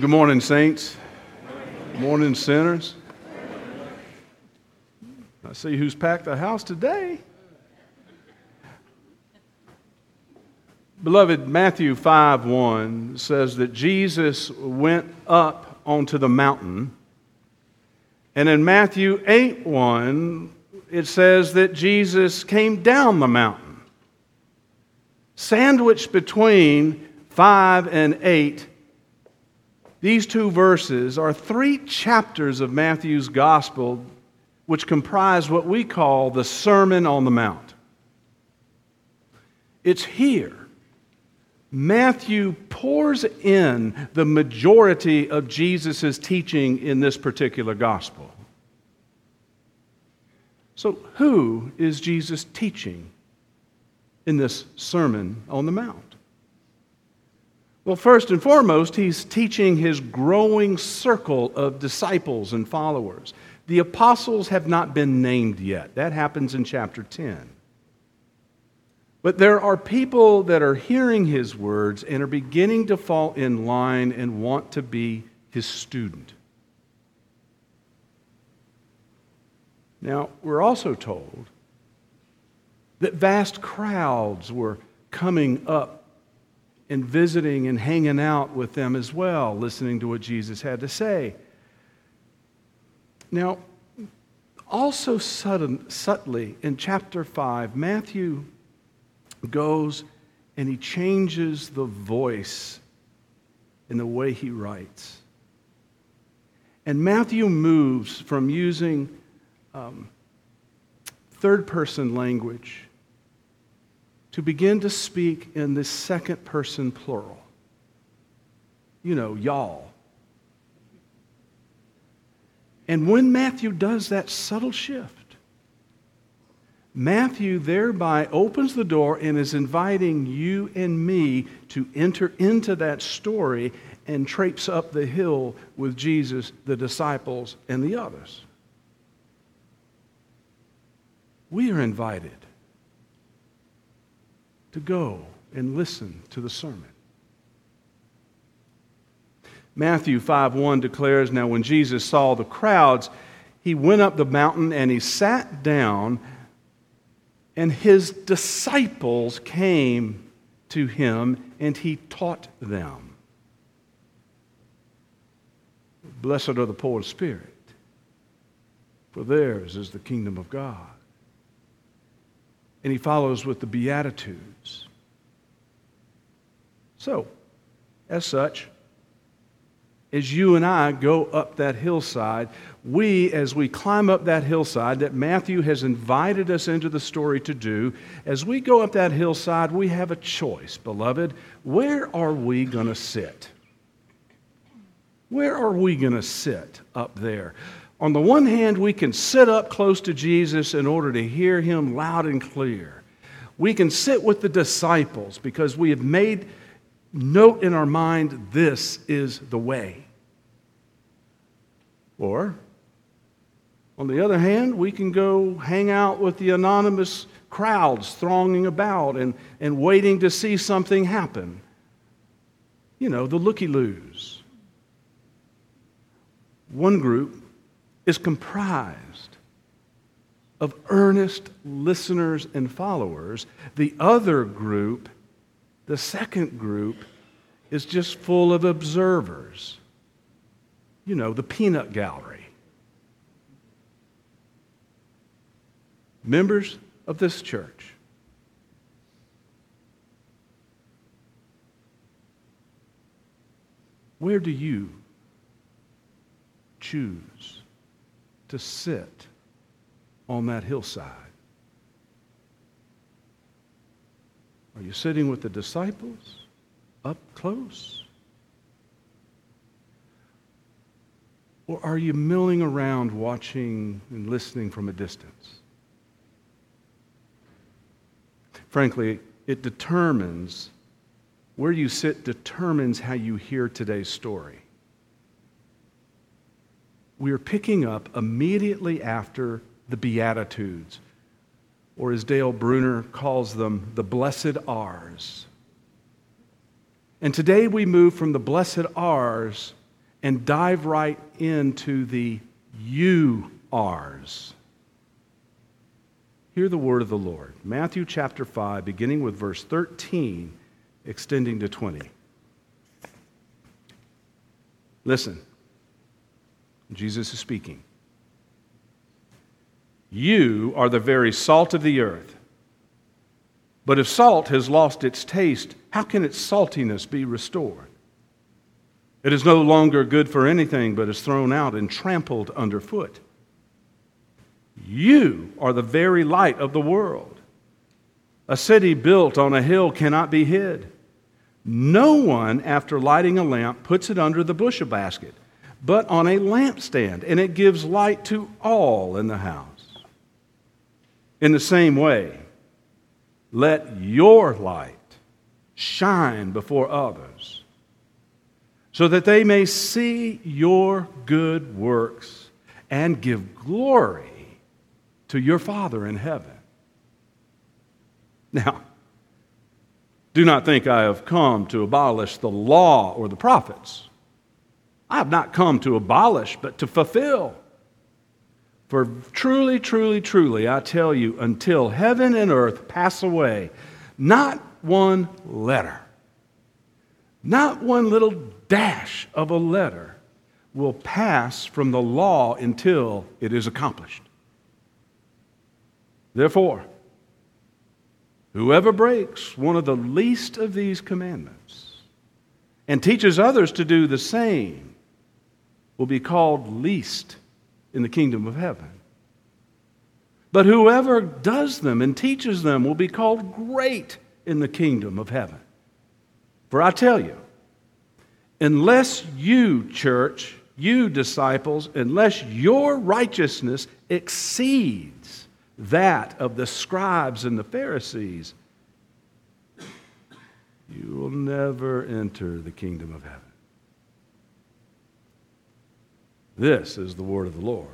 Well, good morning, saints. Good morning, sinners. I see who's packed the house today. Beloved, Matthew 5 1 says that Jesus went up onto the mountain. And in Matthew 8 1, it says that Jesus came down the mountain. Sandwiched between 5 and 8 these two verses are three chapters of Matthew's gospel, which comprise what we call the Sermon on the Mount. It's here. Matthew pours in the majority of Jesus' teaching in this particular gospel. So, who is Jesus teaching in this Sermon on the Mount? Well, first and foremost, he's teaching his growing circle of disciples and followers. The apostles have not been named yet. That happens in chapter 10. But there are people that are hearing his words and are beginning to fall in line and want to be his student. Now, we're also told that vast crowds were coming up and visiting and hanging out with them as well, listening to what Jesus had to say. Now, also sudden, subtly in chapter 5, Matthew goes and he changes the voice in the way he writes. And Matthew moves from using um, third person language to begin to speak in the second person plural. You know, y'all. And when Matthew does that subtle shift, Matthew thereby opens the door and is inviting you and me to enter into that story and traipse up the hill with Jesus, the disciples, and the others. We are invited to go and listen to the sermon. Matthew 5 1 declares now when Jesus saw the crowds he went up the mountain and he sat down and his disciples came to him and he taught them. Blessed are the poor in spirit, for theirs is the kingdom of God. And he follows with the Beatitudes. So, as such, as you and I go up that hillside, we, as we climb up that hillside that Matthew has invited us into the story to do, as we go up that hillside, we have a choice, beloved. Where are we going to sit? Where are we going to sit up there? On the one hand, we can sit up close to Jesus in order to hear him loud and clear. We can sit with the disciples because we have made note in our mind this is the way. Or, on the other hand, we can go hang out with the anonymous crowds thronging about and, and waiting to see something happen. You know, the looky loos. One group is comprised of earnest listeners and followers. The other group, the second group, is just full of observers. You know, the peanut gallery. Members of this church. Where do you choose to sit on that hillside? Are you sitting with the disciples up close? Or are you milling around watching and listening from a distance? Frankly, it determines, where you sit determines how you hear today's story we are picking up immediately after the Beatitudes, or as Dale Bruner calls them, the blessed R's. And today we move from the blessed R's and dive right into the you R's. Hear the word of the Lord. Matthew chapter 5, beginning with verse 13, extending to 20. Listen. Jesus is speaking. You are the very salt of the earth. But if salt has lost its taste, how can its saltiness be restored? It is no longer good for anything, but is thrown out and trampled underfoot. You are the very light of the world. A city built on a hill cannot be hid. No one, after lighting a lamp, puts it under the bushel basket, but on a lampstand, and it gives light to all in the house. In the same way, let your light shine before others, so that they may see your good works and give glory to your Father in heaven. Now, do not think I have come to abolish the law or the prophets. I have not come to abolish, but to fulfill. For truly, truly, truly, I tell you, until heaven and earth pass away, not one letter, not one little dash of a letter will pass from the law until it is accomplished. Therefore, Whoever breaks one of the least of these commandments and teaches others to do the same will be called least in the kingdom of heaven. But whoever does them and teaches them will be called great in the kingdom of heaven. For I tell you, unless you, church, you disciples, unless your righteousness exceeds that of the scribes and the Pharisees, you will never enter the kingdom of heaven. This is the word of the Lord.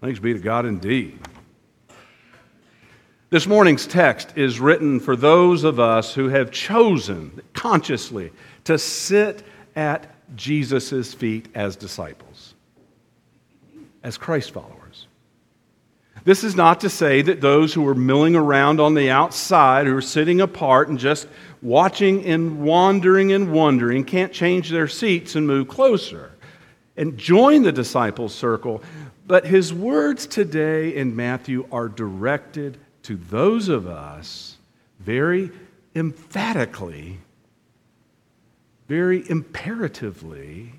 Thanks be to God indeed. This morning's text is written for those of us who have chosen consciously to sit at Jesus' feet as disciples, as Christ followers. This is not to say that those who are milling around on the outside, who are sitting apart and just watching and wandering and wondering, can't change their seats and move closer and join the disciples' circle. But his words today in Matthew are directed to those of us very emphatically, very imperatively,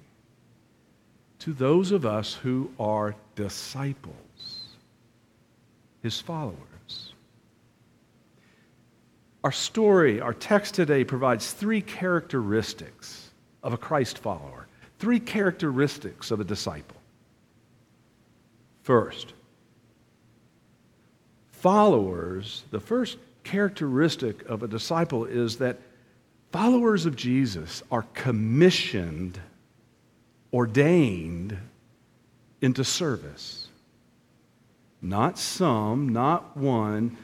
to those of us who are disciples his followers. Our story, our text today provides three characteristics of a Christ follower, three characteristics of a disciple. First, followers, the first characteristic of a disciple is that followers of Jesus are commissioned, ordained into service. Not some, not one,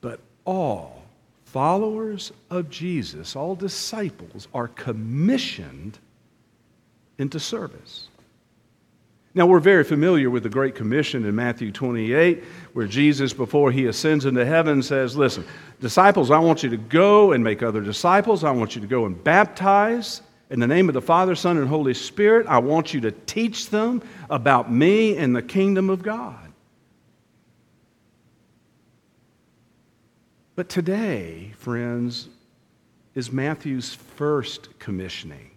but all followers of Jesus, all disciples, are commissioned into service. Now, we're very familiar with the Great Commission in Matthew 28, where Jesus, before he ascends into heaven, says, Listen, disciples, I want you to go and make other disciples. I want you to go and baptize in the name of the Father, Son, and Holy Spirit, I want you to teach them about me and the kingdom of God. But today, friends, is Matthew's first commissioning.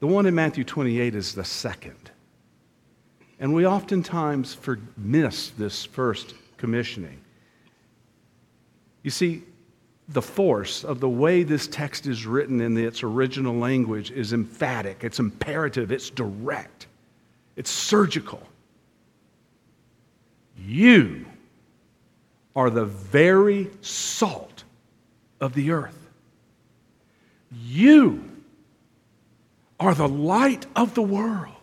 The one in Matthew 28 is the second. And we oftentimes miss this first commissioning. You see, the force of the way this text is written in its original language is emphatic, it's imperative, it's direct, it's surgical. You are the very salt of the earth. You are the light of the world.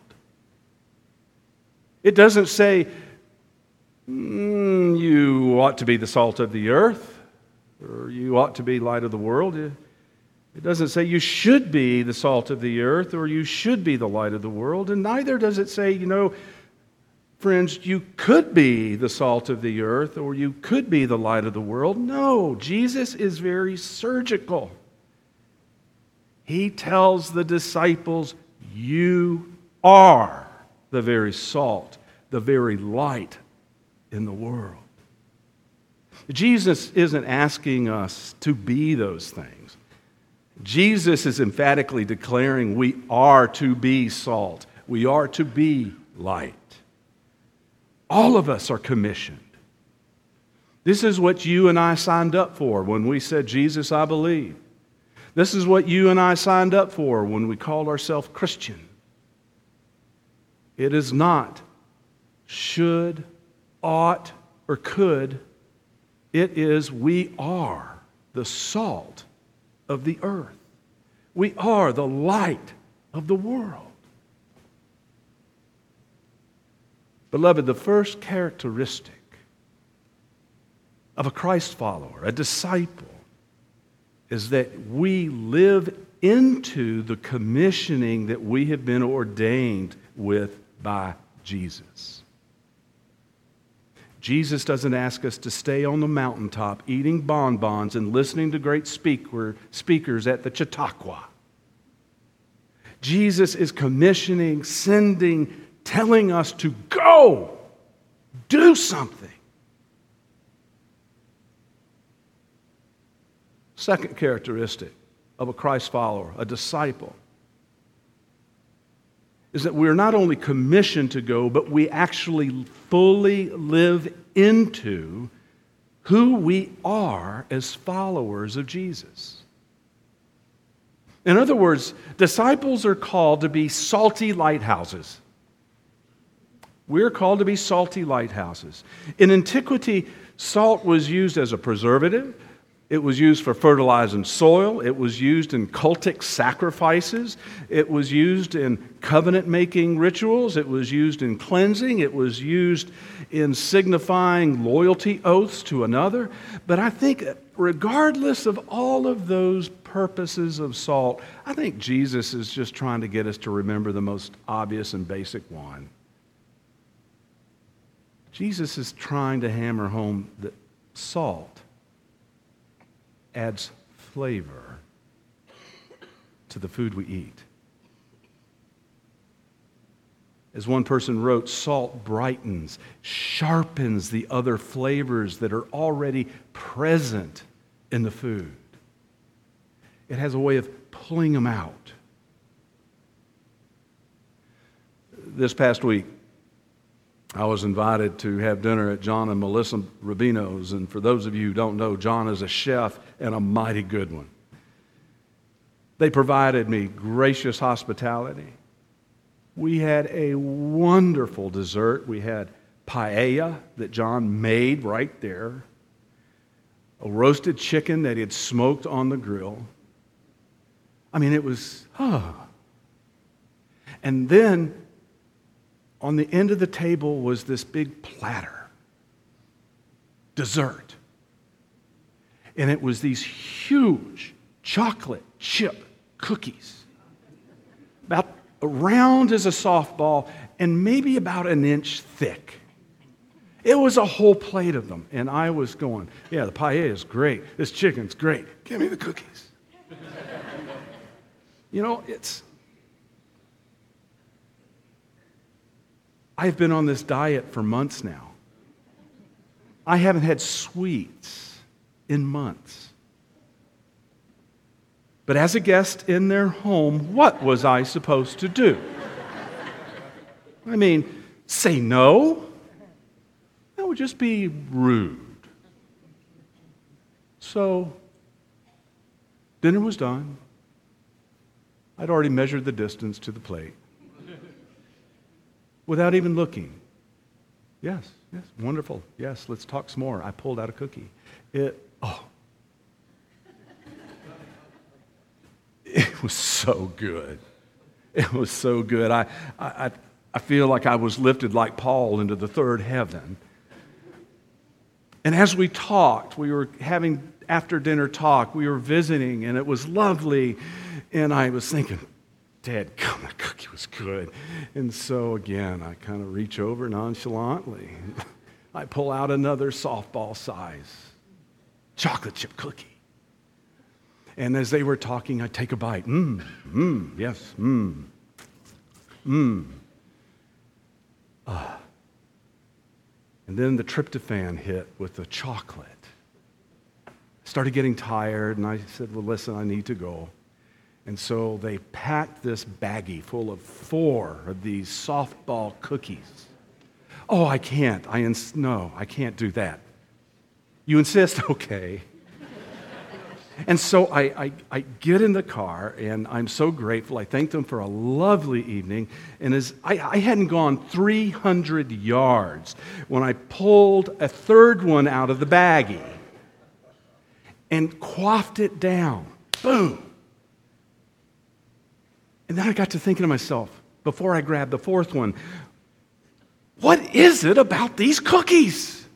It doesn't say, mm, you ought to be the salt of the earth or you ought to be light of the world. It doesn't say you should be the salt of the earth or you should be the light of the world. And neither does it say, you know, friends, you could be the salt of the earth or you could be the light of the world. No, Jesus is very surgical. He tells the disciples, You are the very salt, the very light in the world. Jesus isn't asking us to be those things. Jesus is emphatically declaring we are to be salt, we are to be light. All of us are commissioned. This is what you and I signed up for when we said, Jesus, I believe. This is what you and I signed up for when we called ourselves Christian. It is not should, ought, or could. It is we are the salt of the earth. We are the light of the world. Beloved, the first characteristic of a Christ follower, a disciple, is that we live into the commissioning that we have been ordained with by Jesus. Jesus doesn't ask us to stay on the mountaintop eating bonbons and listening to great speaker, speakers at the Chautauqua. Jesus is commissioning, sending, telling us to go, do something. Second characteristic of a Christ follower, a disciple, is that we're not only commissioned to go, but we actually fully live into who we are as followers of Jesus. In other words, disciples are called to be salty lighthouses. We're called to be salty lighthouses. In antiquity, salt was used as a preservative, it was used for fertilizing soil. It was used in cultic sacrifices. It was used in covenant making rituals. It was used in cleansing. It was used in signifying loyalty oaths to another. But I think, regardless of all of those purposes of salt, I think Jesus is just trying to get us to remember the most obvious and basic one. Jesus is trying to hammer home that salt adds flavor to the food we eat. As one person wrote, salt brightens, sharpens the other flavors that are already present in the food. It has a way of pulling them out. This past week, I was invited to have dinner at John and Melissa Rubino's. And for those of you who don't know, John is a chef and a mighty good one. They provided me gracious hospitality. We had a wonderful dessert. We had paella that John made right there, a roasted chicken that he had smoked on the grill. I mean, it was, oh. And then on the end of the table was this big platter, dessert. And it was these huge chocolate chip cookies, about round as a softball and maybe about an inch thick. It was a whole plate of them. And I was going, yeah, the paella is great. This chicken's great. Give me the cookies. you know, it's, I've been on this diet for months now. I haven't had sweets in months. But as a guest in their home, what was I supposed to do? I mean, say no? That would just be rude. So, dinner was done. I'd already measured the distance to the plate without even looking. Yes, yes, wonderful. Yes, let's talk some more. I pulled out a cookie. It, oh, it was so good. It was so good. I, I, I feel like I was lifted like Paul into the third heaven. And as we talked, we were having after dinner talk. We were visiting, and it was lovely. And I was thinking, Dad, come, that cookie was good. And so again, I kind of reach over nonchalantly. I pull out another softball size chocolate chip cookie. And as they were talking, I take a bite. Mmm, mmm, yes, mmm, mmm. Ah. And then the tryptophan hit with the chocolate. Started getting tired, and I said, Well, listen, I need to go. And so they packed this baggie full of four of these softball cookies. Oh, I can't. I ins- no, I can't do that. You insist? Okay. And so I, I, I, get in the car, and I'm so grateful. I thank them for a lovely evening. And as I, I hadn't gone 300 yards when I pulled a third one out of the baggie and quaffed it down. Boom. And then I got to thinking to myself, before I grabbed the fourth one, what is it about these cookies?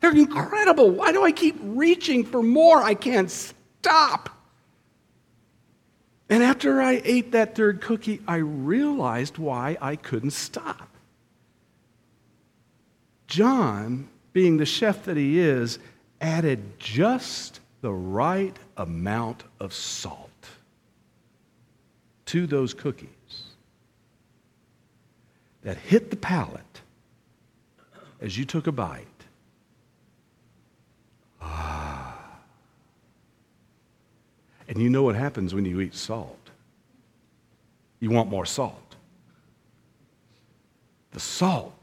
They're incredible. Why do I keep reaching for more? I can't stop. And after I ate that third cookie, I realized why I couldn't stop. John, being the chef that he is, added just the right amount of salt to those cookies that hit the palate as you took a bite Ah. And you know what happens when you eat salt? You want more salt. The salt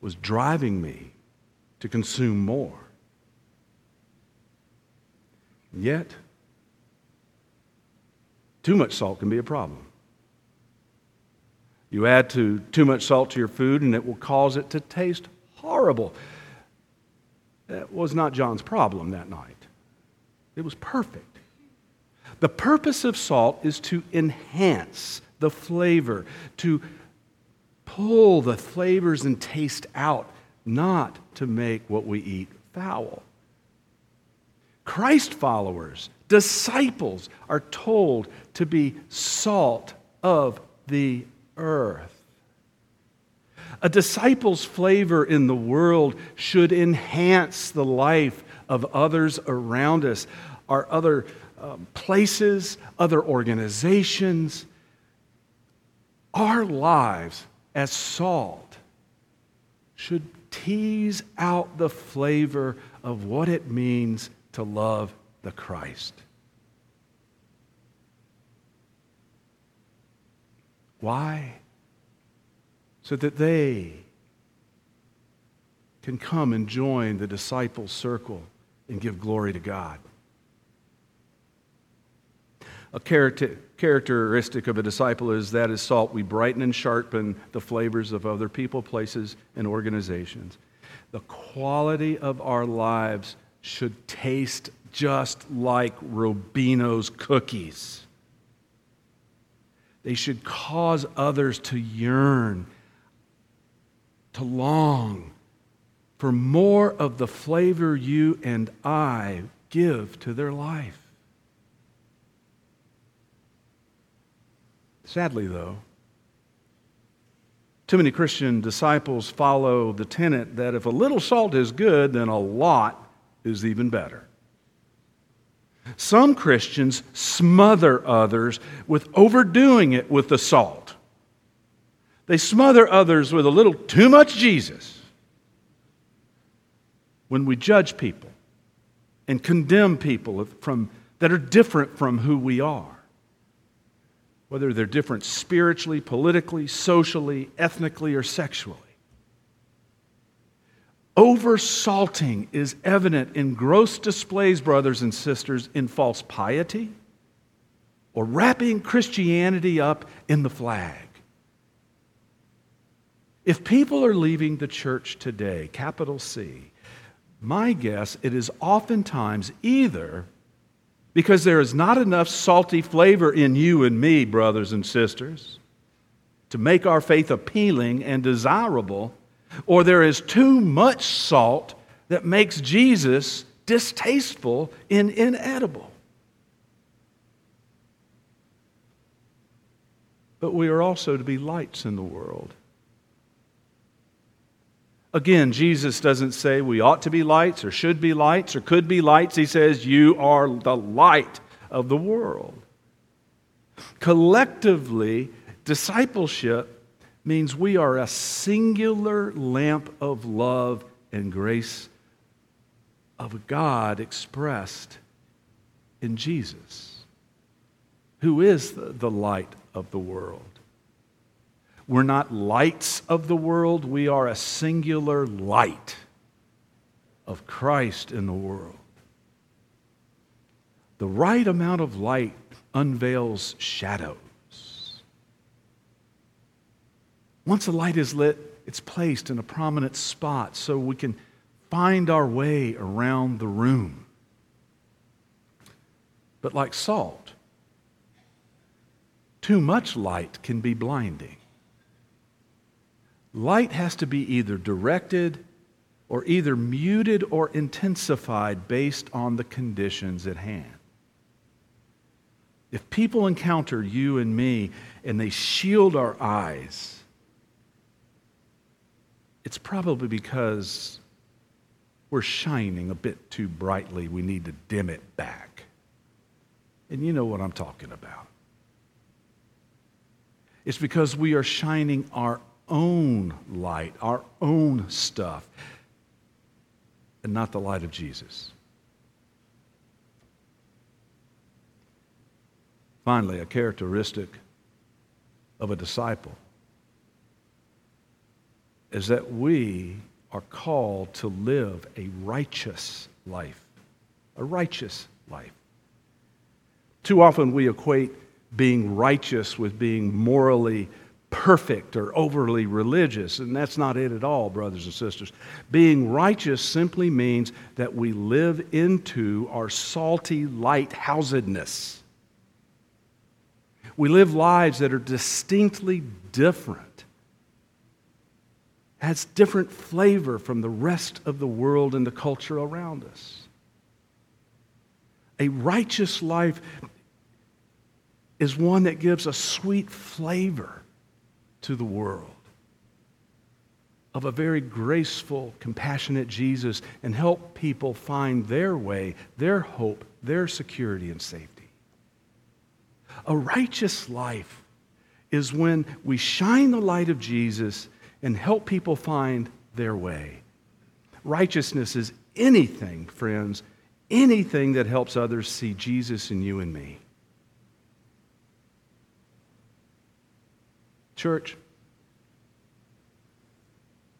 was driving me to consume more. Yet, too much salt can be a problem. You add to, too much salt to your food, and it will cause it to taste horrible. That was not John's problem that night. It was perfect. The purpose of salt is to enhance the flavor, to pull the flavors and taste out, not to make what we eat foul. Christ followers, disciples, are told to be salt of the earth. A disciple's flavor in the world should enhance the life of others around us, our other um, places, other organizations. Our lives as salt should tease out the flavor of what it means to love the Christ. Why? So that they can come and join the disciples' circle and give glory to God. A character, characteristic of a disciple is that as salt, we brighten and sharpen the flavors of other people, places, and organizations. The quality of our lives should taste just like Rubino's cookies. They should cause others to yearn, to long for more of the flavor you and I give to their life. Sadly, though, too many Christian disciples follow the tenet that if a little salt is good, then a lot is even better. Some Christians smother others with overdoing it with the salt. They smother others with a little too much Jesus. When we judge people and condemn people from, that are different from who we are whether they're different spiritually, politically, socially, ethnically, or sexually. Oversalting is evident in gross displays, brothers and sisters, in false piety or wrapping Christianity up in the flag. If people are leaving the church today, capital C, my guess it is oftentimes either because there is not enough salty flavor in you and me, brothers and sisters, to make our faith appealing and desirable, or there is too much salt that makes Jesus distasteful and inedible. But we are also to be lights in the world. Again, Jesus doesn't say we ought to be lights or should be lights or could be lights. He says you are the light of the world. Collectively, discipleship means we are a singular lamp of love and grace of God expressed in Jesus, who is the, light of the world. We're not lights of the world, we are a singular light of Christ in the world. The right amount of light unveils shadows. Once a light is lit, it's placed in a prominent spot so we can find our way around the room. But like salt, too much light can be blinding. Light has to be either directed or either muted or intensified based on the conditions at hand. If people encounter you and me and they shield our eyes, it's probably because we're shining a bit too brightly. We need to dim it back. And you know what I'm talking about. It's because we are shining our own light, our own stuff, and not the light of Jesus. Finally, a characteristic of a disciple is that we are called to live a righteous life. A righteous life. Too often we equate being righteous with being morally perfect or overly religious, and that's not it at all, brothers and sisters. Being righteous simply means that we live into our salty lighthousedness. We live lives that are distinctly different has different flavor from the rest of the world and the culture around us. A righteous life is one that gives a sweet flavor to the world of a very graceful, compassionate Jesus and help people find their way, their hope, their security and safety. A righteous life is when we shine the light of Jesus and help people find their way. Righteousness is anything, friends, anything that helps others see Jesus in you and me. Church,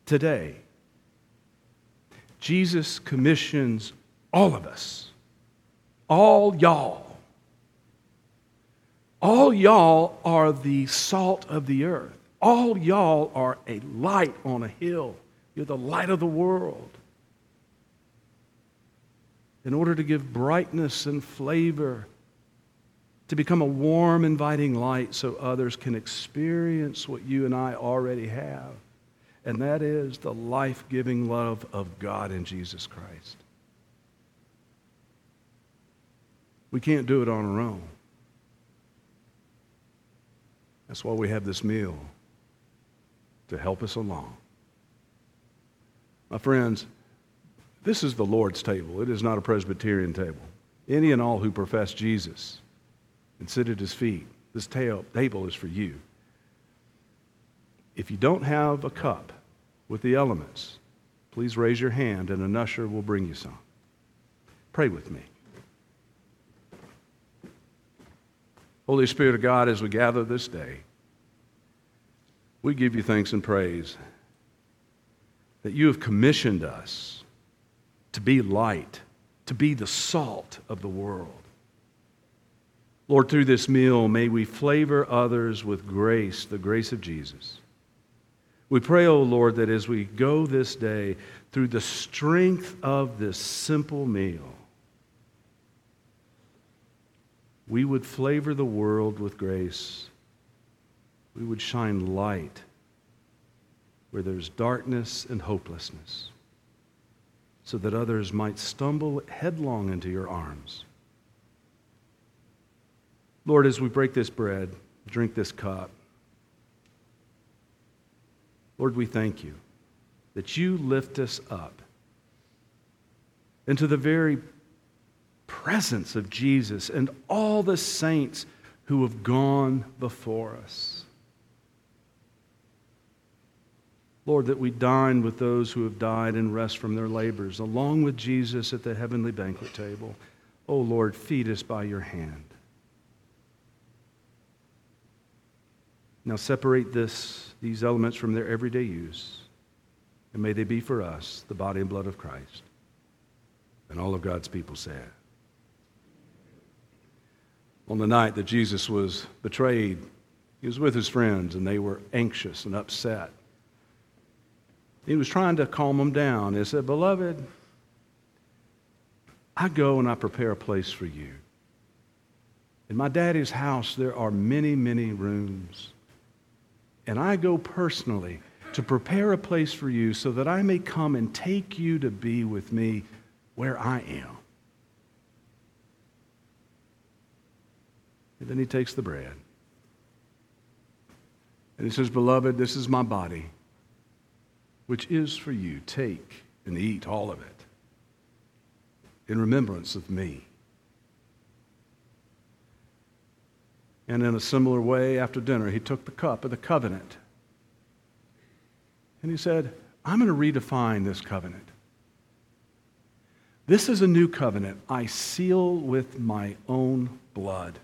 today, Jesus commissions all of us, all y'all. All y'all are the salt of the earth. All y'all are a light on a hill. You're the light of the world. In order to give brightness and flavor, to become a warm, inviting light so others can experience what you and I already have, and that is the life giving love of God in Jesus Christ. We can't do it on our own. That's why we have this meal to help us along. My friends, this is the Lord's table. It is not a Presbyterian table. Any and all who profess Jesus and sit at his feet, this table is for you. If you don't have a cup with the elements, please raise your hand and an usher will bring you some. Pray with me. Holy Spirit of God, as we gather this day, we give you thanks and praise that you have commissioned us to be light, to be the salt of the world. Lord, through this meal, may we flavor others with grace, the grace of Jesus. We pray, O oh Lord, that as we go this day, through the strength of this simple meal, we would flavor the world with grace we would shine light where there's darkness and hopelessness. so that others might stumble headlong into your arms. Lord, as we break this bread, drink this cup, Lord, we thank you that you lift us up into the very presence of Jesus and all the saints who have gone before us. Lord, that we dine with those who have died and rest from their labors, along with Jesus at the heavenly banquet table. Oh, Lord, feed us by your hand. Now separate this, these elements from their everyday use, and may they be for us the body and blood of Christ. And all of God's people said. On the night that Jesus was betrayed, he was with his friends, and they were anxious and upset. He was trying to calm them down. He said, Beloved, I go and I prepare a place for you. In my daddy's house, there are many, many rooms. And I go personally to prepare a place for you so that I may come and take you to be with me where I am. And then he takes the bread. And he says, Beloved, this is my body which is for you. Take and eat all of it in remembrance of me. And in a similar way, after dinner, he took the cup of the covenant. And he said, I'm going to redefine this covenant. This is a new covenant I seal with my own blood.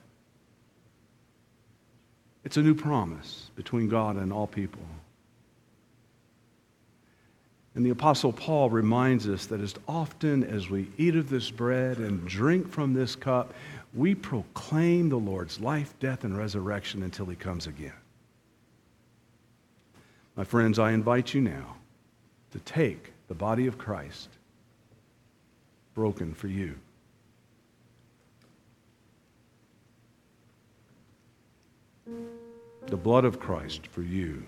It's a new promise between God and all people. And the Apostle Paul reminds us that as often as we eat of this bread and drink from this cup, we proclaim the Lord's life, death, and resurrection until he comes again. My friends, I invite you now to take the body of Christ broken for you. The blood of Christ for you